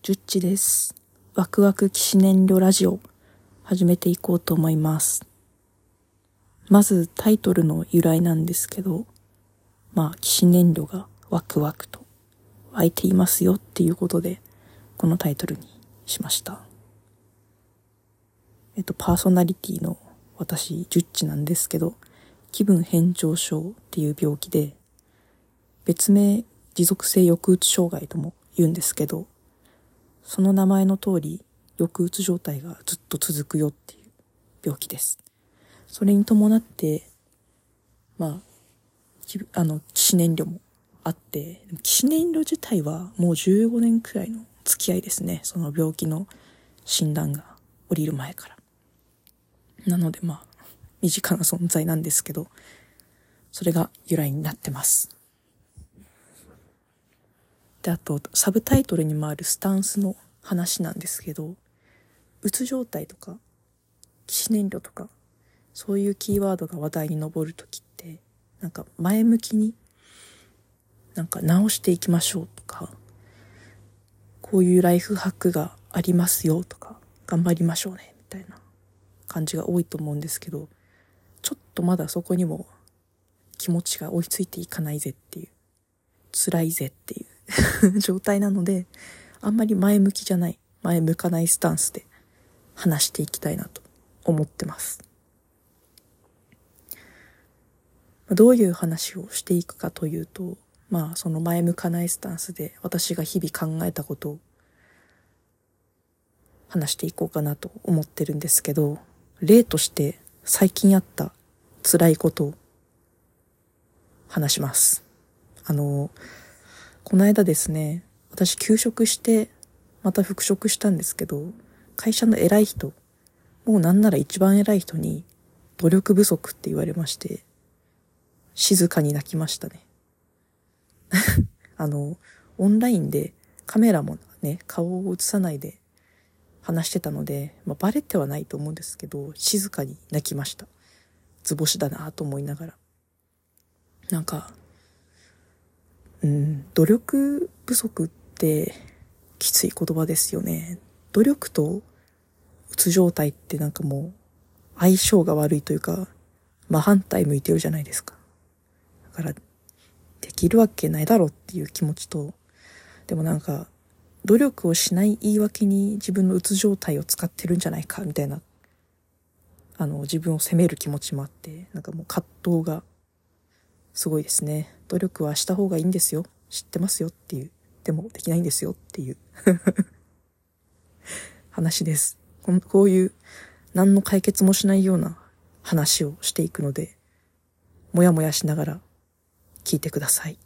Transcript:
ジュッチです。ワクワク騎士燃料ラジオ始めていこうと思います。まずタイトルの由来なんですけど、まあ騎士燃料がワクワクと湧いていますよっていうことで、このタイトルにしました。えっと、パーソナリティの私、ジュッチなんですけど、気分変調症っていう病気で、別名持続性抑うつ障害とも言うんですけど、その名前の通り、抑うつ状態がずっと続くよっていう病気です。それに伴って、まあ、あの、騎士燃料もあって、騎士燃料自体はもう15年くらいの付き合いですね。その病気の診断が降りる前から。なのでまあ、身近な存在なんですけど、それが由来になってます。で、あと、サブタイトルにもあるスタンスの話なんですけど、うつ状態とか、騎士燃料とか、そういうキーワードが話題に上るときって、なんか前向きに、なんか直していきましょうとか、こういうライフハックがありますよとか、頑張りましょうね、みたいな感じが多いと思うんですけど、ちょっとまだそこにも気持ちが追いついていかないぜっていう、辛いぜっていう 状態なので、あんまり前向きじゃない、前向かないスタンスで話していきたいなと思ってます。どういう話をしていくかというと、まあその前向かないスタンスで私が日々考えたことを話していこうかなと思ってるんですけど、例として最近あった辛いことを話します。あの、この間ですね、私休職してまた復職したんですけど、会社の偉い人、もうなんなら一番偉い人に努力不足って言われまして、静かに泣きましたね。あの、オンラインでカメラもね、顔を映さないで話してたので、まあ、バレてはないと思うんですけど、静かに泣きました。図星だなと思いながら。なんか、努力不足ってきつい言葉ですよね。努力とうつ状態ってなんかもう相性が悪いというか、真反対向いてるじゃないですか。だから、できるわけないだろうっていう気持ちと、でもなんか、努力をしない言い訳に自分のうつ状態を使ってるんじゃないかみたいな、あの、自分を責める気持ちもあって、なんかもう葛藤がすごいですね。努力はした方がいいんですよ。知ってますよっていう。でもできないんですよっていう 話です。こういう何の解決もしないような話をしていくので、もやもやしながら聞いてください。